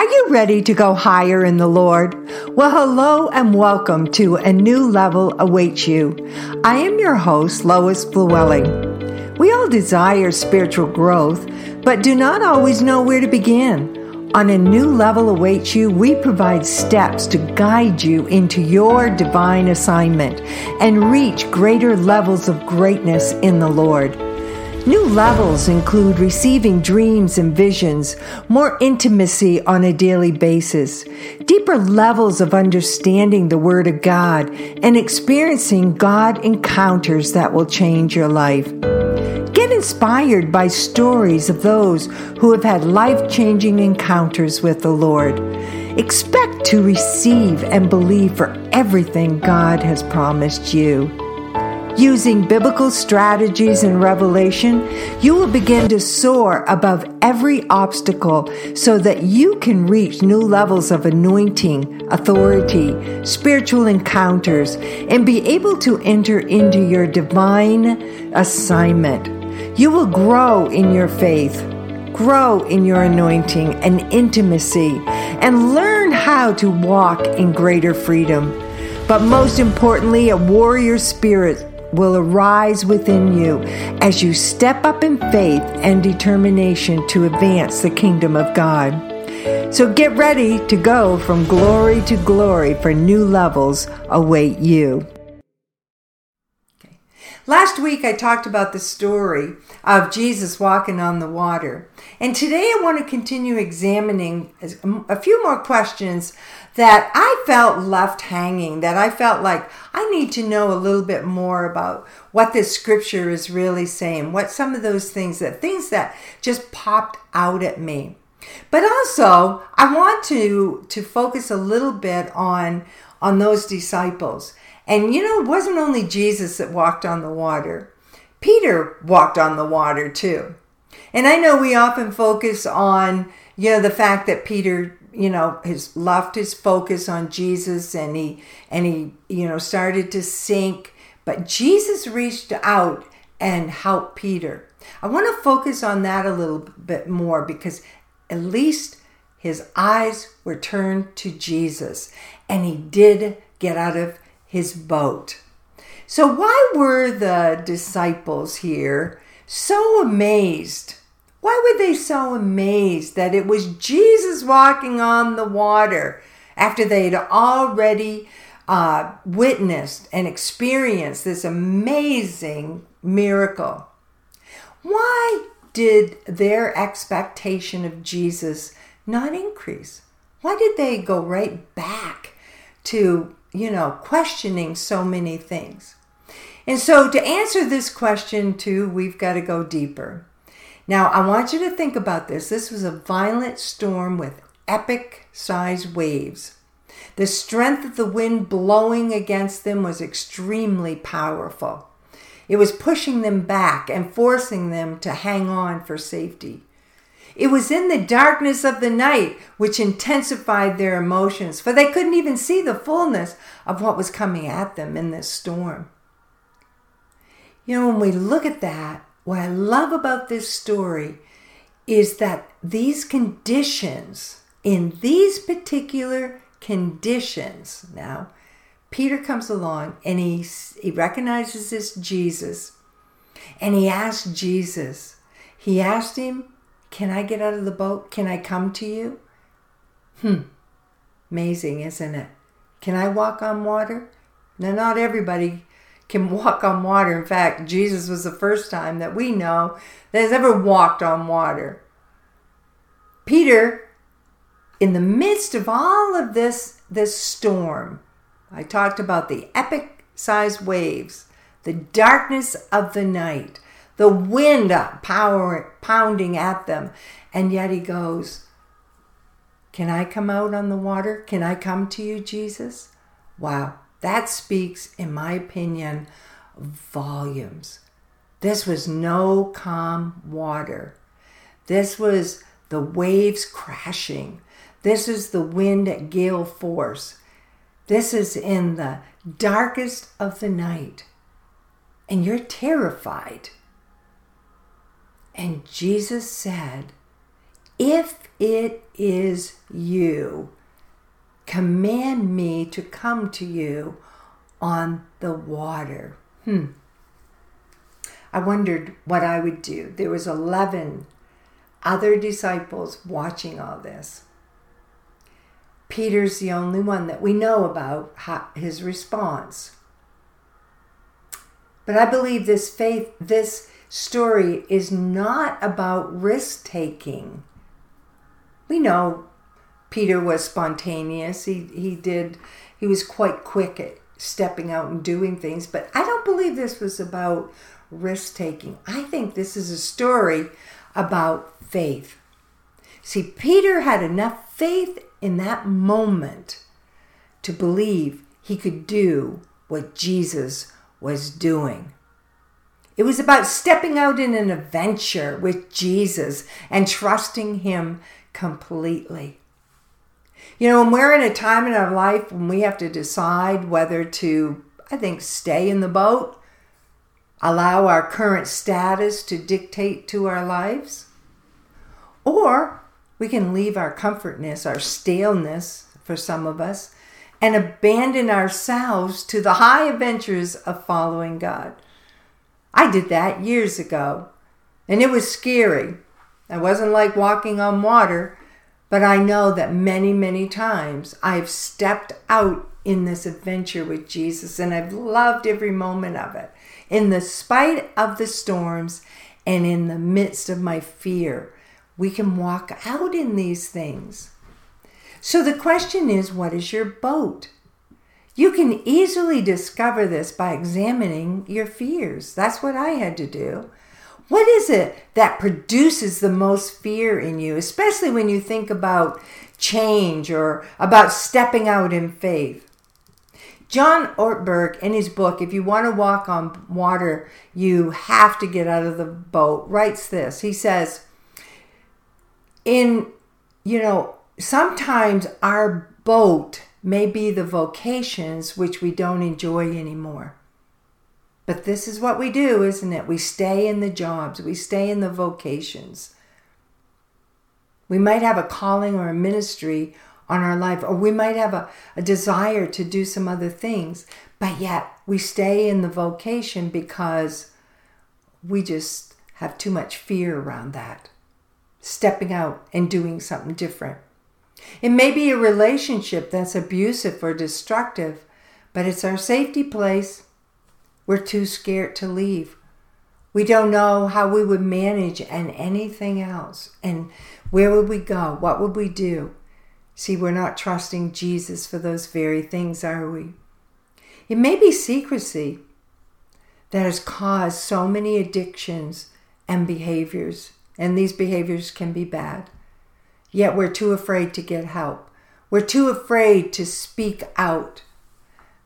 Are you ready to go higher in the Lord? Well, hello and welcome to A New Level Awaits You. I am your host, Lois Flewelling. We all desire spiritual growth, but do not always know where to begin. On A New Level Awaits You, we provide steps to guide you into your divine assignment and reach greater levels of greatness in the Lord. New levels include receiving dreams and visions, more intimacy on a daily basis, deeper levels of understanding the Word of God, and experiencing God encounters that will change your life. Get inspired by stories of those who have had life changing encounters with the Lord. Expect to receive and believe for everything God has promised you. Using biblical strategies and revelation, you will begin to soar above every obstacle so that you can reach new levels of anointing, authority, spiritual encounters, and be able to enter into your divine assignment. You will grow in your faith, grow in your anointing and intimacy, and learn how to walk in greater freedom. But most importantly, a warrior spirit will arise within you as you step up in faith and determination to advance the kingdom of God. So get ready to go from glory to glory for new levels await you. Last week I talked about the story of Jesus walking on the water. And today I want to continue examining a few more questions that I felt left hanging, that I felt like I need to know a little bit more about what this scripture is really saying, what some of those things that things that just popped out at me. But also, I want to to focus a little bit on on those disciples. And you know, it wasn't only Jesus that walked on the water. Peter walked on the water too. And I know we often focus on, you know, the fact that Peter you know his left his focus on jesus and he and he you know started to sink but jesus reached out and helped peter i want to focus on that a little bit more because at least his eyes were turned to jesus and he did get out of his boat so why were the disciples here so amazed why were they so amazed that it was Jesus walking on the water after they had already uh, witnessed and experienced this amazing miracle? Why did their expectation of Jesus not increase? Why did they go right back to, you know, questioning so many things? And so to answer this question too, we've got to go deeper. Now, I want you to think about this. This was a violent storm with epic sized waves. The strength of the wind blowing against them was extremely powerful. It was pushing them back and forcing them to hang on for safety. It was in the darkness of the night which intensified their emotions, for they couldn't even see the fullness of what was coming at them in this storm. You know, when we look at that, what I love about this story is that these conditions, in these particular conditions, now, Peter comes along and he, he recognizes this Jesus and he asks Jesus, he asked him, Can I get out of the boat? Can I come to you? Hmm, amazing, isn't it? Can I walk on water? Now, not everybody can walk on water. In fact, Jesus was the first time that we know that has ever walked on water. Peter, in the midst of all of this, this storm, I talked about the epic sized waves, the darkness of the night, the wind power, pounding at them, and yet he goes, Can I come out on the water? Can I come to you, Jesus? Wow. That speaks, in my opinion, volumes. This was no calm water. This was the waves crashing. This is the wind at gale force. This is in the darkest of the night. And you're terrified. And Jesus said, If it is you, command me to come to you on the water. Hmm. I wondered what I would do. There was 11 other disciples watching all this. Peter's the only one that we know about his response. But I believe this faith, this story is not about risk taking. We know Peter was spontaneous. He he did he was quite quick at stepping out and doing things, but I don't believe this was about risk taking. I think this is a story about faith. See, Peter had enough faith in that moment to believe he could do what Jesus was doing. It was about stepping out in an adventure with Jesus and trusting Him completely. You know, when we're in a time in our life when we have to decide whether to, I think, stay in the boat, allow our current status to dictate to our lives, or we can leave our comfortness, our staleness for some of us, and abandon ourselves to the high adventures of following God. I did that years ago, and it was scary. I wasn't like walking on water, but I know that many, many times I've stepped out in this adventure with Jesus, and I've loved every moment of it. In the spite of the storms and in the midst of my fear, we can walk out in these things. So the question is what is your boat? You can easily discover this by examining your fears. That's what I had to do. What is it that produces the most fear in you, especially when you think about change or about stepping out in faith? John Ortberg, in his book, If You Want to Walk on Water, You Have to Get Out of the Boat, writes this. He says, In, you know, sometimes our boat may be the vocations which we don't enjoy anymore. But this is what we do, isn't it? We stay in the jobs, we stay in the vocations. We might have a calling or a ministry on our life, or we might have a, a desire to do some other things, but yet we stay in the vocation because we just have too much fear around that. Stepping out and doing something different. It may be a relationship that's abusive or destructive, but it's our safety place. We're too scared to leave. We don't know how we would manage and anything else. And where would we go? What would we do? See, we're not trusting Jesus for those very things, are we? It may be secrecy that has caused so many addictions and behaviors, and these behaviors can be bad. Yet we're too afraid to get help. We're too afraid to speak out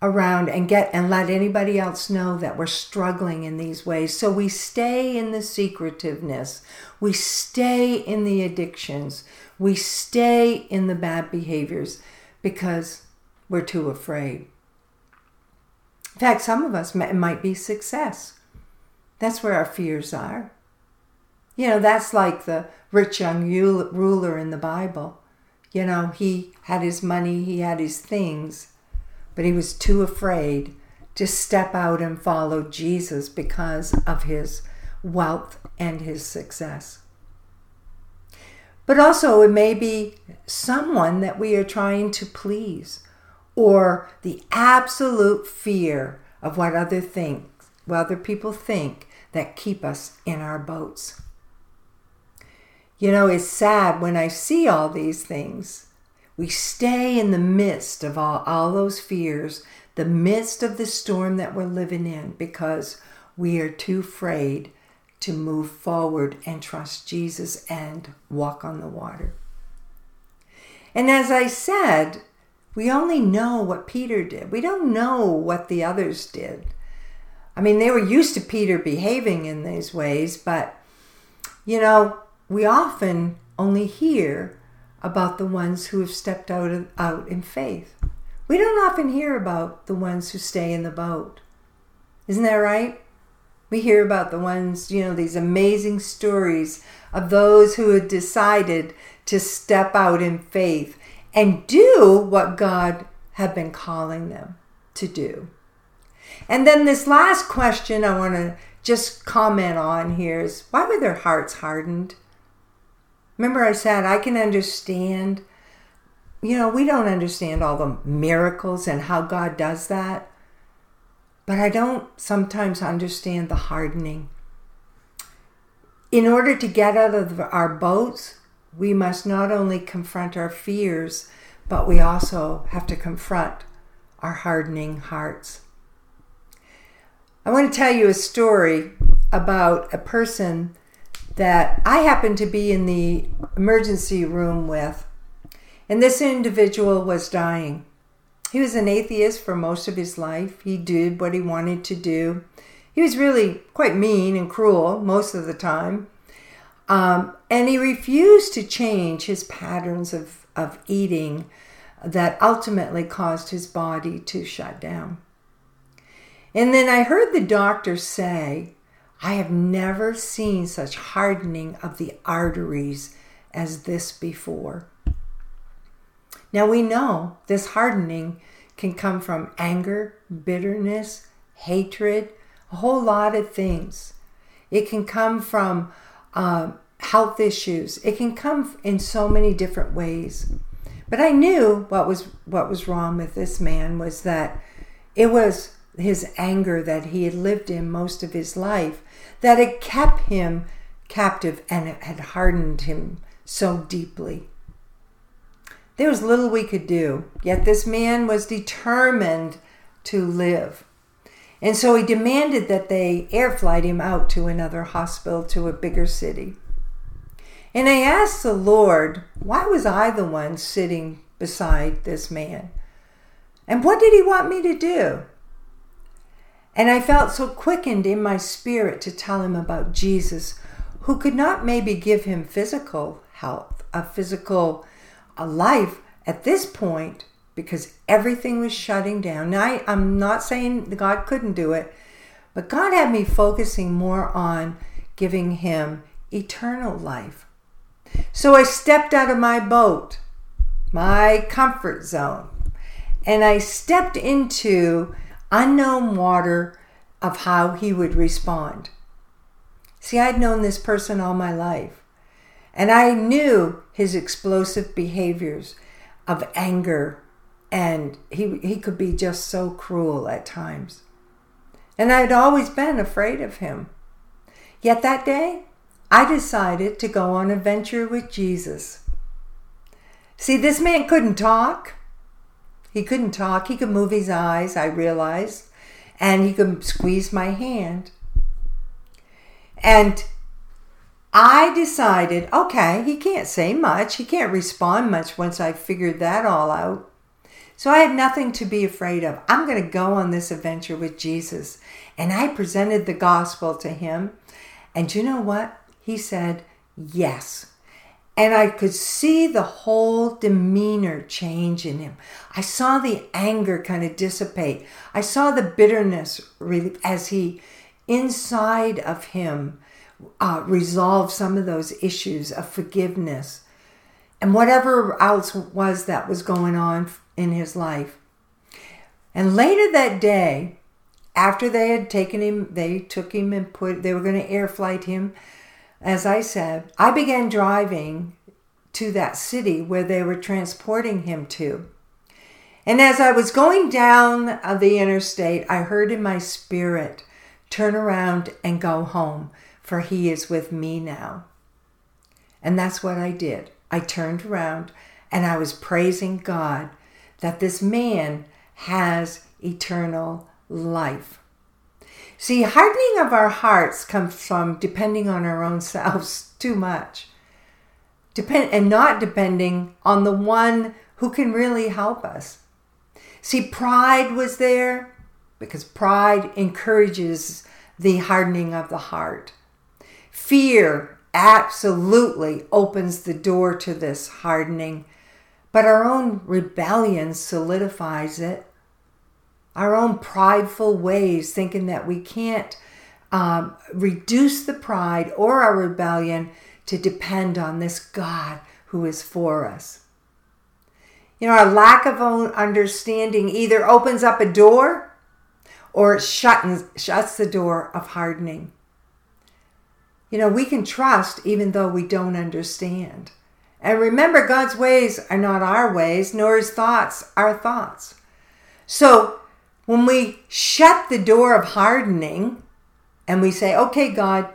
around and get and let anybody else know that we're struggling in these ways. So we stay in the secretiveness. We stay in the addictions. We stay in the bad behaviors because we're too afraid. In fact, some of us might be success. That's where our fears are. You know, that's like the rich young ruler in the Bible. You know, he had his money, he had his things, but he was too afraid to step out and follow Jesus because of his wealth and his success. But also, it may be someone that we are trying to please, or the absolute fear of what other think, what other people think that keep us in our boats. You know, it's sad when I see all these things. We stay in the midst of all, all those fears, the midst of the storm that we're living in, because we are too afraid to move forward and trust Jesus and walk on the water. And as I said, we only know what Peter did. We don't know what the others did. I mean, they were used to Peter behaving in these ways, but you know, we often only hear about the ones who have stepped out, of, out in faith. We don't often hear about the ones who stay in the boat. Isn't that right? We hear about the ones, you know, these amazing stories of those who had decided to step out in faith and do what God had been calling them to do. And then this last question I want to just comment on here is why were their hearts hardened? Remember, I said I can understand, you know, we don't understand all the miracles and how God does that, but I don't sometimes understand the hardening. In order to get out of our boats, we must not only confront our fears, but we also have to confront our hardening hearts. I want to tell you a story about a person that I happened to be in the emergency room with. And this individual was dying. He was an atheist for most of his life. He did what he wanted to do. He was really quite mean and cruel most of the time. Um, and he refused to change his patterns of, of eating that ultimately caused his body to shut down. And then I heard the doctor say, I have never seen such hardening of the arteries as this before. Now we know this hardening can come from anger, bitterness, hatred, a whole lot of things. It can come from uh, health issues. It can come in so many different ways. But I knew what was what was wrong with this man was that it was his anger that he had lived in most of his life, that had kept him captive and it had hardened him so deeply. There was little we could do, yet this man was determined to live. And so he demanded that they air flight him out to another hospital to a bigger city. And I asked the Lord, why was I the one sitting beside this man? And what did he want me to do? And I felt so quickened in my spirit to tell him about Jesus, who could not maybe give him physical health, a physical a life at this point, because everything was shutting down. Now, I, I'm not saying God couldn't do it, but God had me focusing more on giving him eternal life. So I stepped out of my boat, my comfort zone, and I stepped into unknown water of how he would respond. See, I'd known this person all my life, and I knew his explosive behaviors of anger, and he, he could be just so cruel at times. And I'd always been afraid of him. Yet that day, I decided to go on a venture with Jesus. See, this man couldn't talk. He couldn't talk. He could move his eyes, I realized, and he could squeeze my hand. And I decided, okay, he can't say much. He can't respond much once I figured that all out. So I had nothing to be afraid of. I'm going to go on this adventure with Jesus. And I presented the gospel to him. And you know what? He said, yes. And I could see the whole demeanor change in him. I saw the anger kind of dissipate. I saw the bitterness really as he, inside of him, uh, resolve some of those issues of forgiveness and whatever else was that was going on in his life. And later that day, after they had taken him, they took him and put, they were going to air flight him as I said, I began driving to that city where they were transporting him to. And as I was going down uh, the interstate, I heard in my spirit, Turn around and go home, for he is with me now. And that's what I did. I turned around and I was praising God that this man has eternal life. See, hardening of our hearts comes from depending on our own selves too much. Depend and not depending on the one who can really help us. See, pride was there because pride encourages the hardening of the heart. Fear absolutely opens the door to this hardening, but our own rebellion solidifies it our own prideful ways, thinking that we can't um, reduce the pride or our rebellion to depend on this God who is for us. You know, our lack of understanding either opens up a door or shuts, shuts the door of hardening. You know, we can trust even though we don't understand. And remember, God's ways are not our ways, nor his thoughts our thoughts. So when we shut the door of hardening and we say, okay, God,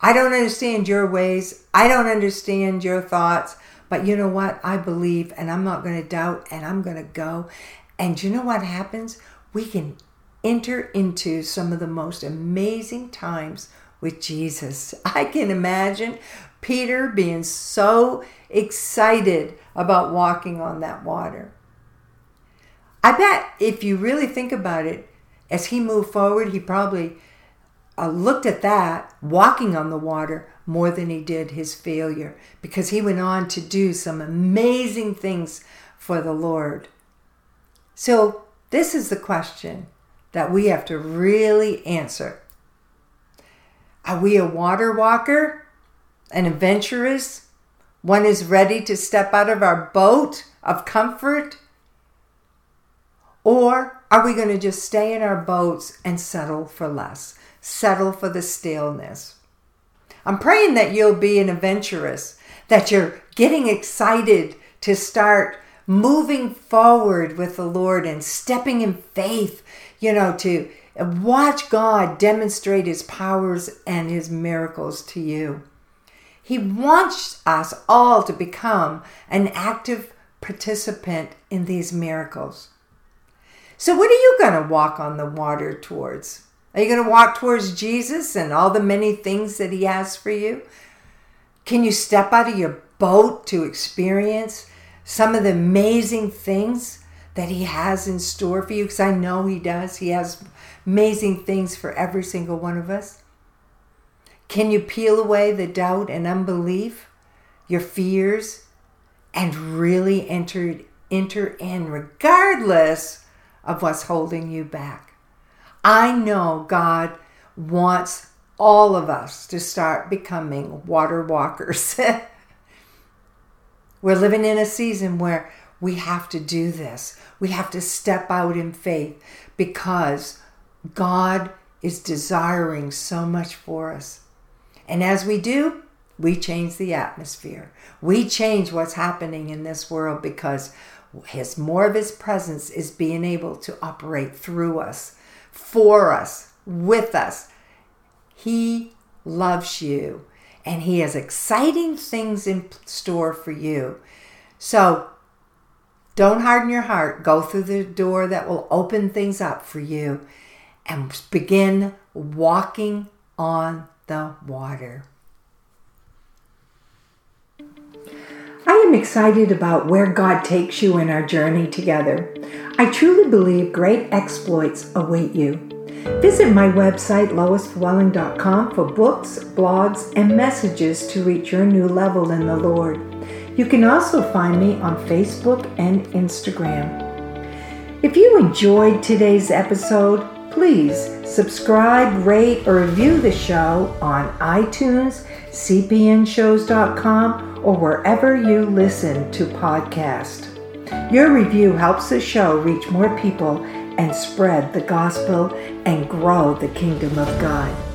I don't understand your ways, I don't understand your thoughts, but you know what? I believe and I'm not going to doubt and I'm going to go. And you know what happens? We can enter into some of the most amazing times with Jesus. I can imagine Peter being so excited about walking on that water. I bet if you really think about it, as he moved forward, he probably uh, looked at that, walking on the water, more than he did his failure, because he went on to do some amazing things for the Lord. So, this is the question that we have to really answer Are we a water walker, an adventurous, one is ready to step out of our boat of comfort? Or are we going to just stay in our boats and settle for less? Settle for the stillness? I'm praying that you'll be an adventurous, that you're getting excited to start moving forward with the Lord and stepping in faith, you know, to watch God demonstrate his powers and his miracles to you. He wants us all to become an active participant in these miracles. So, what are you going to walk on the water towards? Are you going to walk towards Jesus and all the many things that He has for you? Can you step out of your boat to experience some of the amazing things that He has in store for you? Because I know He does. He has amazing things for every single one of us. Can you peel away the doubt and unbelief, your fears, and really enter, enter in regardless of what's holding you back? I know God wants all of us to start becoming water walkers. We're living in a season where we have to do this. We have to step out in faith because God is desiring so much for us. And as we do, we change the atmosphere. We change what's happening in this world because his more of his presence is being able to operate through us, for us, with us. He loves you and he has exciting things in store for you. So don't harden your heart. Go through the door that will open things up for you and begin walking on the water. Am excited about where God takes you in our journey together. I truly believe great exploits await you. Visit my website, loisflewelling.com, for books, blogs, and messages to reach your new level in the Lord. You can also find me on Facebook and Instagram. If you enjoyed today's episode, please subscribe, rate, or review the show on iTunes, cpnshows.com, or wherever you listen to podcasts. Your review helps the show reach more people and spread the gospel and grow the kingdom of God.